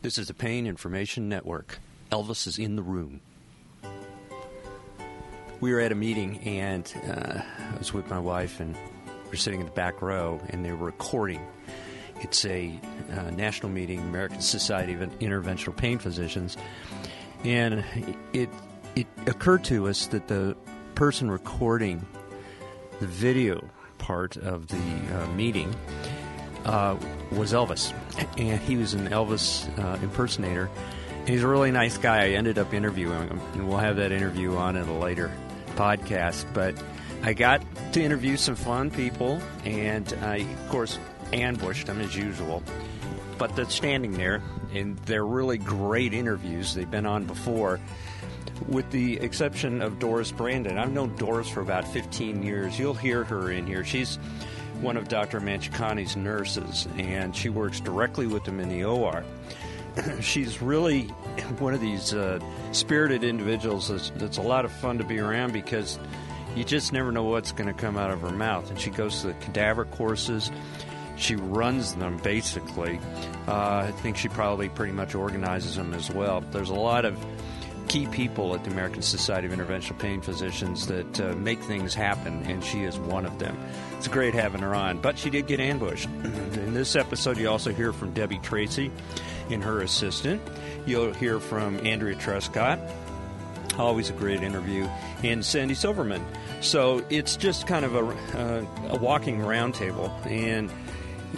This is the Pain Information Network. Elvis is in the room. We were at a meeting, and uh, I was with my wife, and we are sitting in the back row, and they were recording. It's a uh, national meeting, American Society of Interventional Pain Physicians, and it it occurred to us that the person recording the video part of the uh, meeting uh, was Elvis, and he was an Elvis uh, impersonator. He's a really nice guy. I ended up interviewing him, and we'll have that interview on in a later podcast. But I got to interview some fun people, and I, of course, ambushed them as usual. But they're standing there, and they're really great interviews. They've been on before with the exception of Doris Brandon. I've known Doris for about 15 years. You'll hear her in here. She's one of Dr. Manchikanti's nurses, and she works directly with him in the OR. She's really one of these uh, spirited individuals that's, that's a lot of fun to be around because you just never know what's going to come out of her mouth. And she goes to the cadaver courses. She runs them basically. Uh, I think she probably pretty much organizes them as well. There's a lot of key people at the American Society of Interventional Pain Physicians that uh, make things happen, and she is one of them. It's great having her on, but she did get ambushed. In this episode, you also hear from Debbie Tracy and her assistant. You'll hear from Andrea Trescot, always a great interview, and Sandy Silverman. So it's just kind of a, uh, a walking roundtable, and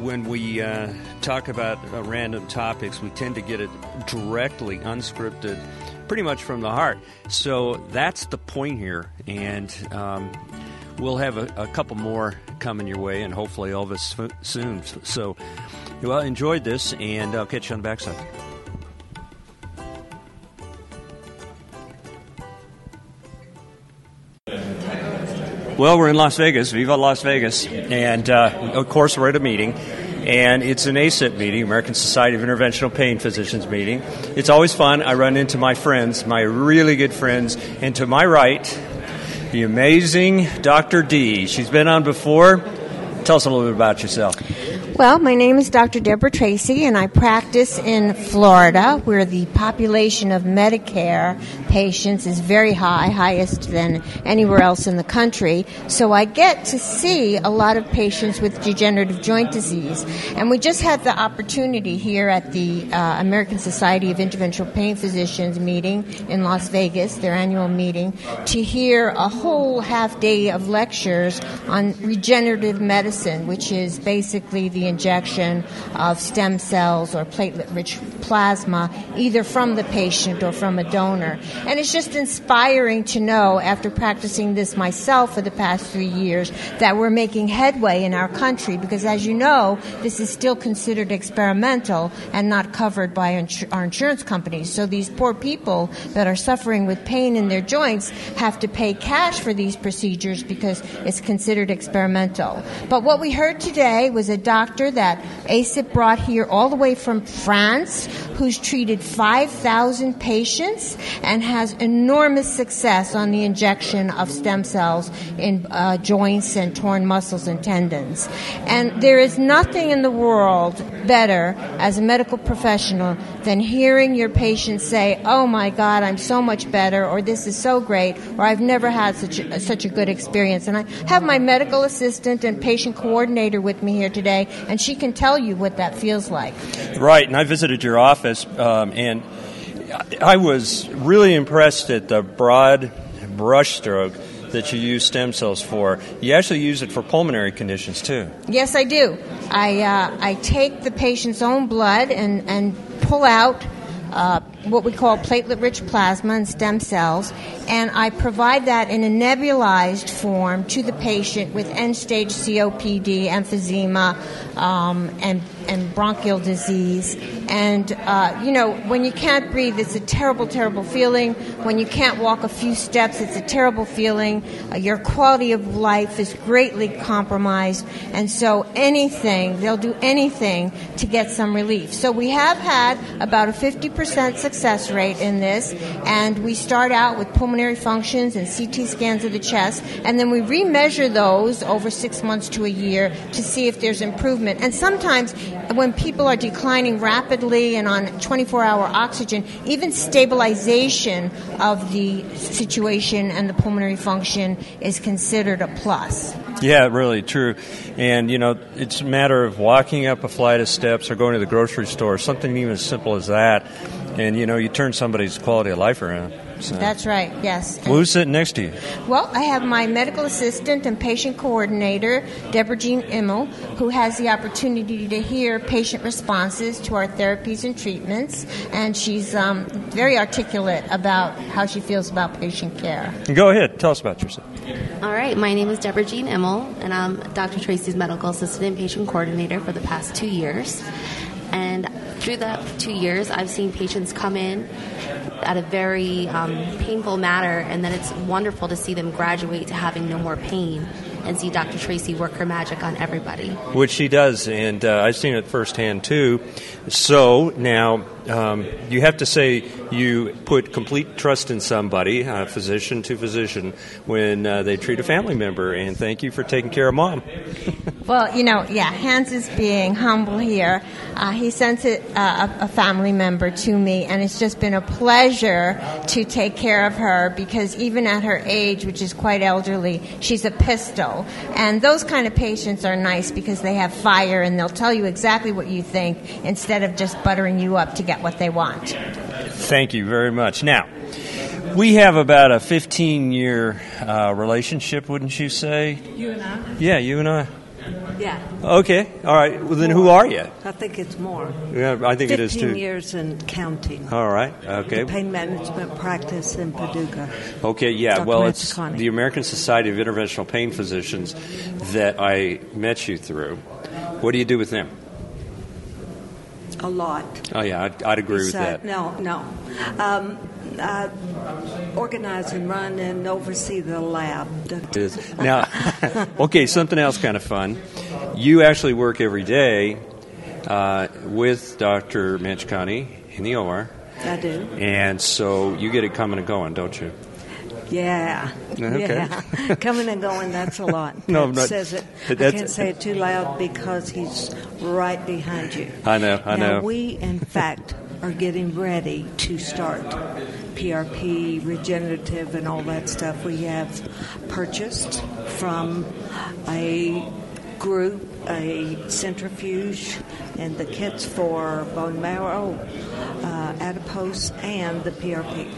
when we uh, talk about uh, random topics, we tend to get it directly, unscripted, pretty much from the heart. So that's the point here, and um, we'll have a, a, couple more coming your way, and hopefully Elvis f- soon. So, well, enjoyed this, and I'll catch you on the backside. Well, we're in Las Vegas, Viva Las Vegas, and uh, of course we're at a meeting and it's an ASIP meeting, American Society of Interventional Pain Physicians meeting. It's always fun. I run into my friends, my really good friends, and to my right, the amazing Dr. D. She's been on before. Tell us a little bit about yourself. Well, my name is Dr. Deborah Tracy, and I practice in Florida, where the population of Medicare patients is very high, highest than anywhere else in the country. So I get to see a lot of patients with degenerative joint disease. And we just had the opportunity here at the uh, American Society of Interventional Pain Physicians meeting in Las Vegas, their annual meeting, to hear a whole half day of lectures on regenerative medicine, which is basically the injection of stem cells or platelet rich plasma, either from the patient or from a donor. And it's just inspiring to know, after practicing this myself for the past three years, that we're making headway in our country because, as you know, this is still considered experimental and not covered by our insurance companies. So these poor people that are suffering with pain in their joints have to pay cash for these procedures because it's considered experimental. But what we heard today was a doctor doctor that ASIP brought here all the way from France, who's treated 5,000 patients and has enormous success on the injection of stem cells in uh, joints and torn muscles and tendons. And there is nothing in the world better as a medical professional than hearing your patients say, "Oh my God, I'm so much better," or "This is so great," or "I've never had such a, such a good experience." And I have my medical assistant and patient coordinator with me here today, and she can tell you what that feels like. Right, and I visited your office, um, and I was really impressed at the broad brushstroke that you use stem cells for. You actually use it for pulmonary conditions too. Yes, I do. I uh, I take the patient's own blood and and pull out uh, what we call platelet rich plasma and stem cells, and I provide that in a nebulized form to the patient with end stage COPD, emphysema, um, and, and bronchial disease. And, uh, you know, when you can't breathe, it's a terrible, terrible feeling. When you can't walk a few steps, it's a terrible feeling. Uh, your quality of life is greatly compromised. And so anything, they'll do anything to get some relief. So we have had about a 50% success rate in this, and we start out with pulmonary functions and CT scans of the chest, and then we remeasure those over six months to a year to see if there's improvement. And sometimes when people are declining rapidly and on 24 hour oxygen, even stabilization of the situation and the pulmonary function is considered a plus. Yeah, really true. And, you know, it's a matter of walking up a flight of steps or going to the grocery store, something even as simple as that. And, you know, you turn somebody's quality of life around. So. That's right, yes. Who's sitting next to you? Well, I have my medical assistant and patient coordinator, Deborah Jean Immel, who has the opportunity to hear patient responses to our therapies and treatments, and she's um, very articulate about how she feels about patient care. Go ahead, tell us about yourself. All right, my name is Deborah Jean Immel, and I'm Dr. Tracy's medical assistant and patient coordinator for the past two years. And through the two years, I've seen patients come in at a very um, painful matter, and then it's wonderful to see them graduate to having no more pain and see Dr. Tracy work her magic on everybody. Which she does, and uh, I've seen it firsthand too. So now um, you have to say you put complete trust in somebody, uh, physician to physician, when uh, they treat a family member, and thank you for taking care of mom. well, you know, yeah, Hans is being humble here. Uh, he sent uh, a, a family member to me, and it's just been a pleasure to take care of her because even at her age, which is quite elderly, she's a pistol. And those kind of patients are nice because they have fire and they'll tell you exactly what you think instead of just buttering you up to get what they want. Thank you very much. Now, we have about a 15 year uh, relationship, wouldn't you say? You and I? Yeah, you and I. Yeah. Okay. All right. Well, then who are you? I think it's more. Yeah, I think it is too. 15 years and counting. All right. Okay. The pain management practice in Paducah. Okay. Yeah. Dr. Well, it's the American Society of Interventional Pain Physicians that I met you through. What do you do with them? A lot. Oh yeah, I'd, I'd agree with that. No, no. Um, I organize and run and oversee the lab. It is. Now, okay, something else kind of fun. You actually work every day uh, with Dr. Manchikanti in the OR, I do. and so you get it coming and going, don't you? Yeah. Okay. Yeah. Coming and going, that's a lot. No, That not- says it. I can't say it too loud because he's right behind you. I know, I now, know. we, in fact, are getting ready to start PRP, regenerative, and all that stuff. We have purchased from a group a centrifuge and the kits for bone marrow, uh, adipose, and the PRP.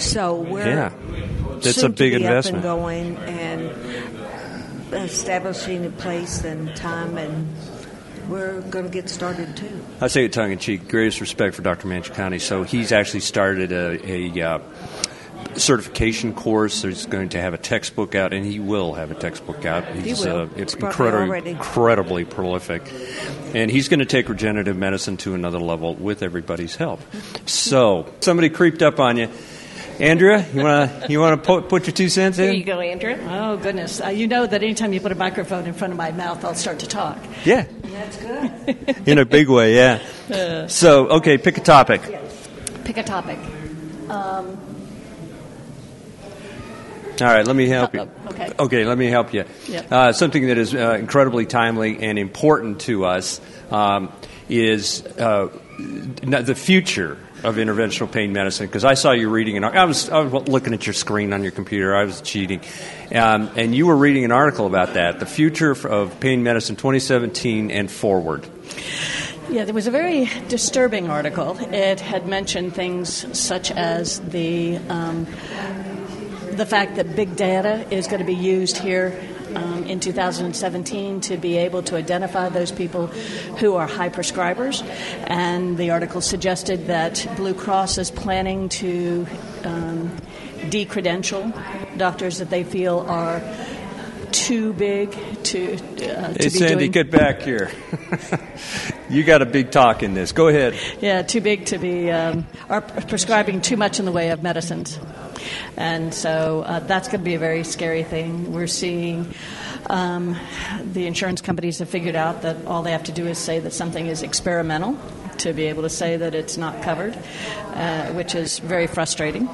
So we're Yeah. That's soon a big investment. Up and going and establishing a place and time, and we're going to get started too. I say it tongue in cheek. Greatest respect for Dr. Manchikanti. So he's actually started a, a uh, certification course. He's going to have a textbook out, and he will have a textbook out. He's will. Uh, It's it's incredibly, incredibly prolific, and he's going to take regenerative medicine to another level with everybody's help. So somebody creeped up on you. Andrea, you want to you want to put, put your two cents Here in? you go, Andrew. Oh, goodness. Uh, you know that anytime you put a microphone in front of my mouth, I'll start to talk. Yeah, That's good. in a big way. Yeah. So okay, pick a topic. Yes. Pick a topic. Um, All right, let me help you. Okay. Okay, let me help you. Yep. Uh, something that is uh, incredibly timely and important to us um, is uh, the future of interventional pain medicine. Because I saw you reading an. I was I was looking at your screen on your computer. I was cheating, um, and you were reading an article about that. The future of pain medicine, 2017 and forward. yeah, there was a very disturbing article. It had mentioned things such as the um, the fact that big data is going to be used here um, in 2017 to be able to identify those people who are high prescribers. And the article suggested that Blue Cross is planning to um, decredential doctors that they feel are too big to, uh, to Hey, be Sandy, doing get back here. you got a big talk in this. Go ahead. Yeah, too big to be, um, are prescribing too much in the way of medicines. And so uh, that's going to be a very scary thing. We're seeing um, the insurance companies have figured out that all they have to do is say that something is experimental to be able to say that it's not covered, uh, which is very frustrating.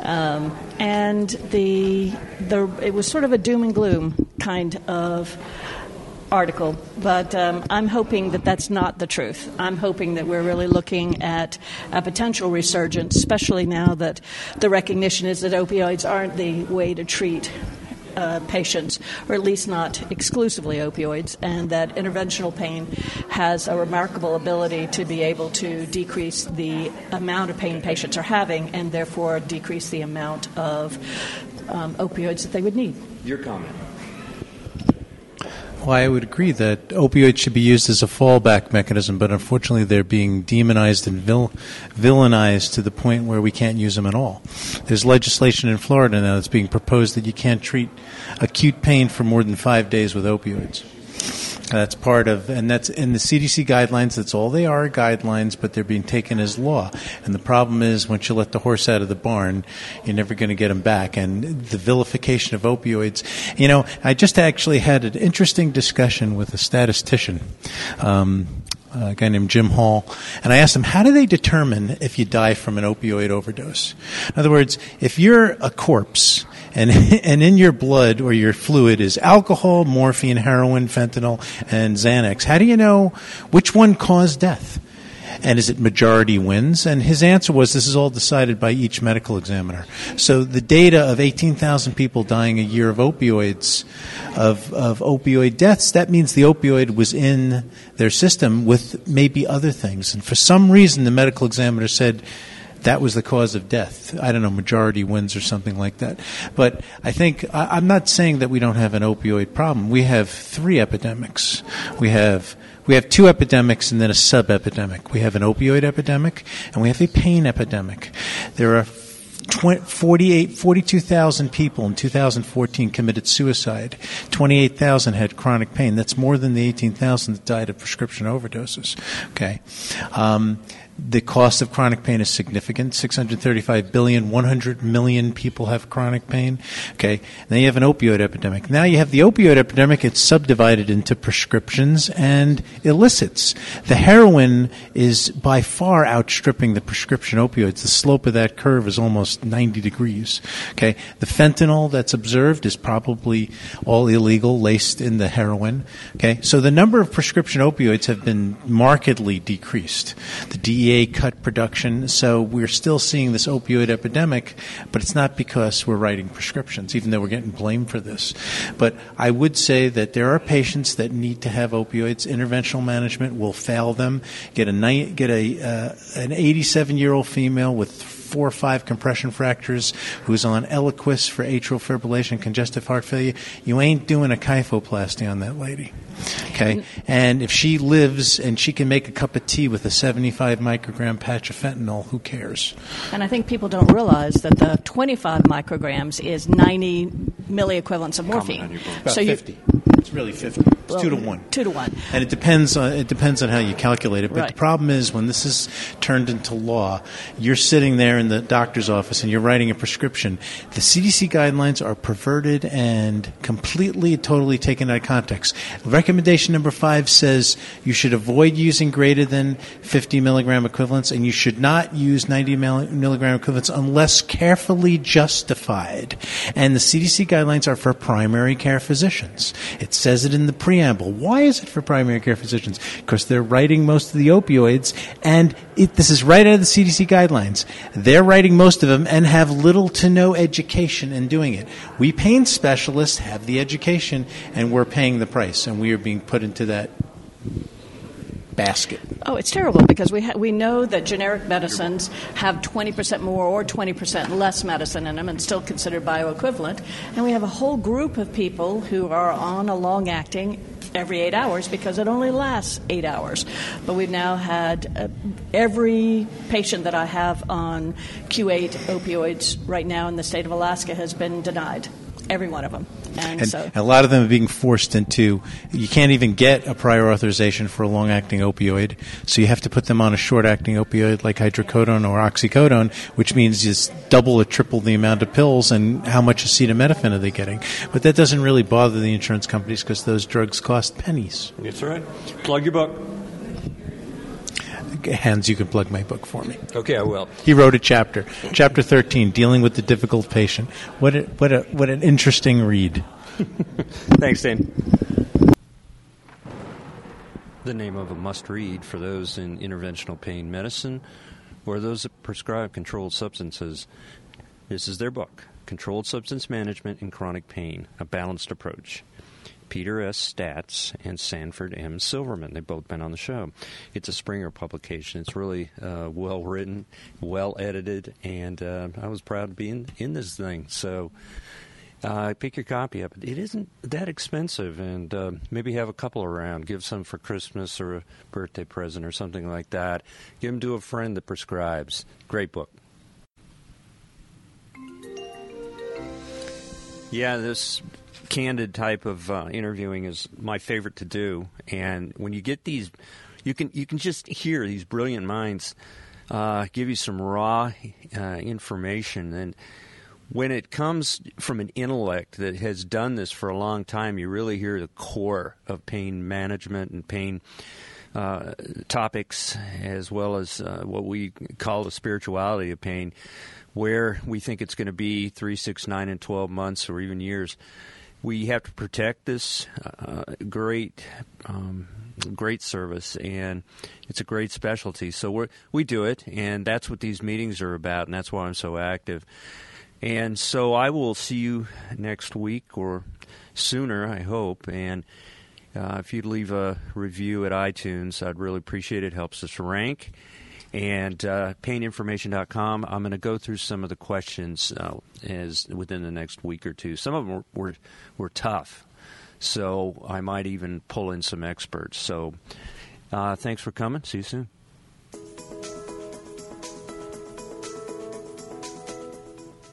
Um, and the, the, it was sort of a doom and gloom kind of article, but um, I'm hoping that that's not the truth. I'm hoping that we're really looking at a potential resurgence, especially now that the recognition is that opioids aren't the way to treat uh, patients, or at least not exclusively opioids, and that interventional pain has a remarkable ability to be able to decrease the amount of pain patients are having and therefore decrease the amount of um, opioids that they would need. Your comment. Well, I would agree that opioids should be used as a fallback mechanism, but unfortunately, they're being demonized and vil- villainized to the point where we can't use them at all. There's legislation in Florida now that's being proposed that you can't treat acute pain for more than five days with opioids. That's part of, and that's in the CDC guidelines. That's all they are guidelines, but they're being taken as law. And the problem is, once you let the horse out of the barn, you're never going to get him back. And the vilification of opioids. You know, I just actually had an interesting discussion with a statistician. Um, a guy named Jim Hall, and I asked him, how do they determine if you die from an opioid overdose? In other words, if you're a corpse and, and in your blood or your fluid is alcohol, morphine, heroin, fentanyl, and Xanax, how do you know which one caused death? And is it majority wins? And his answer was this is all decided by each medical examiner. So the data of 18,000 people dying a year of opioids, of, of opioid deaths, that means the opioid was in their system with maybe other things. And for some reason, the medical examiner said, that was the cause of death. I don't know, majority wins or something like that. But I think, I, am not saying that we don't have an opioid problem. We have three epidemics. We have we have two epidemics and then a sub epidemic. We have an opioid epidemic and we have a pain epidemic. There are 20, 48, 42,000 people in 2014 committed suicide. 28,000 had chronic pain. That's more than the 18,000 that died of prescription overdoses. Okay. Um, the cost of chronic pain is significant. 635 billion 100 million people have chronic pain okay? Then you have an opioid epidemic. Now you have the opioid epidemic it's subdivided into prescriptions and illicits. The heroin is by far outstripping the prescription opioids. The slope of that curve is almost 90 degrees okay? The fentanyl that's observed is probably all illegal laced in the heroin okay? So the number of prescription opioids have been markedly decreased. The DEA DEA cut production, so we're still seeing this opioid epidemic, but it's not because we're writing prescriptions, even though we're getting blamed for this. But I would say that there are patients that need to have opioids. Interventional management will fail them. Get a get a uh, an 87 year old female with four or five compression fractures who's on Eliquis for atrial fibrillation, congestive heart failure, you ain't doing a kyphoplasty on that lady. Okay? And if she lives and she can make a cup of tea with a 75 microgram patch of fentanyl, who cares? And I think people don't realize that the 25 micrograms is 90 milliequivalents of morphine. About so 50. You, it's really 50. It's well, two to one. Two to one. And it depends on it depends on how you calculate it. But right. the problem is when this is turned into law, you're sitting there in the doctor's office and you're writing a prescription. The CDC guidelines are perverted and completely, totally taken out of context. Recommendation number five says you should avoid using greater than 50 milligram equivalents, and you should not use 90 milligram equivalents unless carefully justified. And the CDC guidelines are for primary care physicians. It says it in the preamble. Why is it for primary care physicians? Because they're writing most of the opioids, and it, this is right out of the CDC guidelines. They're writing most of them and have little to no education in doing it. We pain specialists have the education, and we're paying the price, and we are being put into that basket. Oh, it's terrible because we ha- we know that generic medicines have 20% more or 20% less medicine in them and still considered bioequivalent. And we have a whole group of people who are on a long acting every eight hours because it only lasts eight hours. But we've now had uh, every patient that I have on Q8 opioids right now in the state of Alaska has been denied every one of them. And, and, so, a lot of them are being forced into. You can't even get a prior authorization for a long-acting opioid, so you have to put them on a short-acting opioid like hydrocodone or oxycodone, which means just double or triple the amount of pills. And how much acetaminophen are they getting? But that doesn't really bother the insurance companies because those drugs cost pennies. That's right. Plug your book. Hans, you can plug my book for me. Okay, I will. He wrote a chapter, chapter thirteen, dealing with the difficult patient. What a, what a, what an interesting read. Thanks, Dan. the name of a must read for those in interventional pain medicine or those that prescribe controlled substances. This is their book, Controlled Substance Management in Chronic Pain A Balanced Approach. Peter S. Staats and Sanford M. Silverman. They've both been on the show. It's a Springer publication. It's really uh, well written, well edited, and uh, I was proud to be in, in this thing. So uh, pick your copy up. It isn't that expensive, and uh, maybe have a couple around. Give some for Christmas or a birthday present or something like that. Give them to a friend that prescribes. Great book. Yeah, this candid type of uh, interviewing is my favorite to do, and when you get these, you can you can just hear these brilliant minds uh, give you some raw uh, information and when it comes from an intellect that has done this for a long time, you really hear the core of pain management and pain uh, topics, as well as uh, what we call the spirituality of pain, where we think it's going to be three, six, nine, and 12 months or even years. We have to protect this uh, great. Um, great service and it's a great specialty so we we do it and that's what these meetings are about and that's why I'm so active and so I will see you next week or sooner, I hope. And uh, if you'd leave a review at iTunes, I'd really appreciate it. it helps us rank. And uh, paininformation.com, I'm going to go through some of the questions uh, as within the next week or two. Some of them were, were, were tough, so I might even pull in some experts. So uh, thanks for coming. See you soon.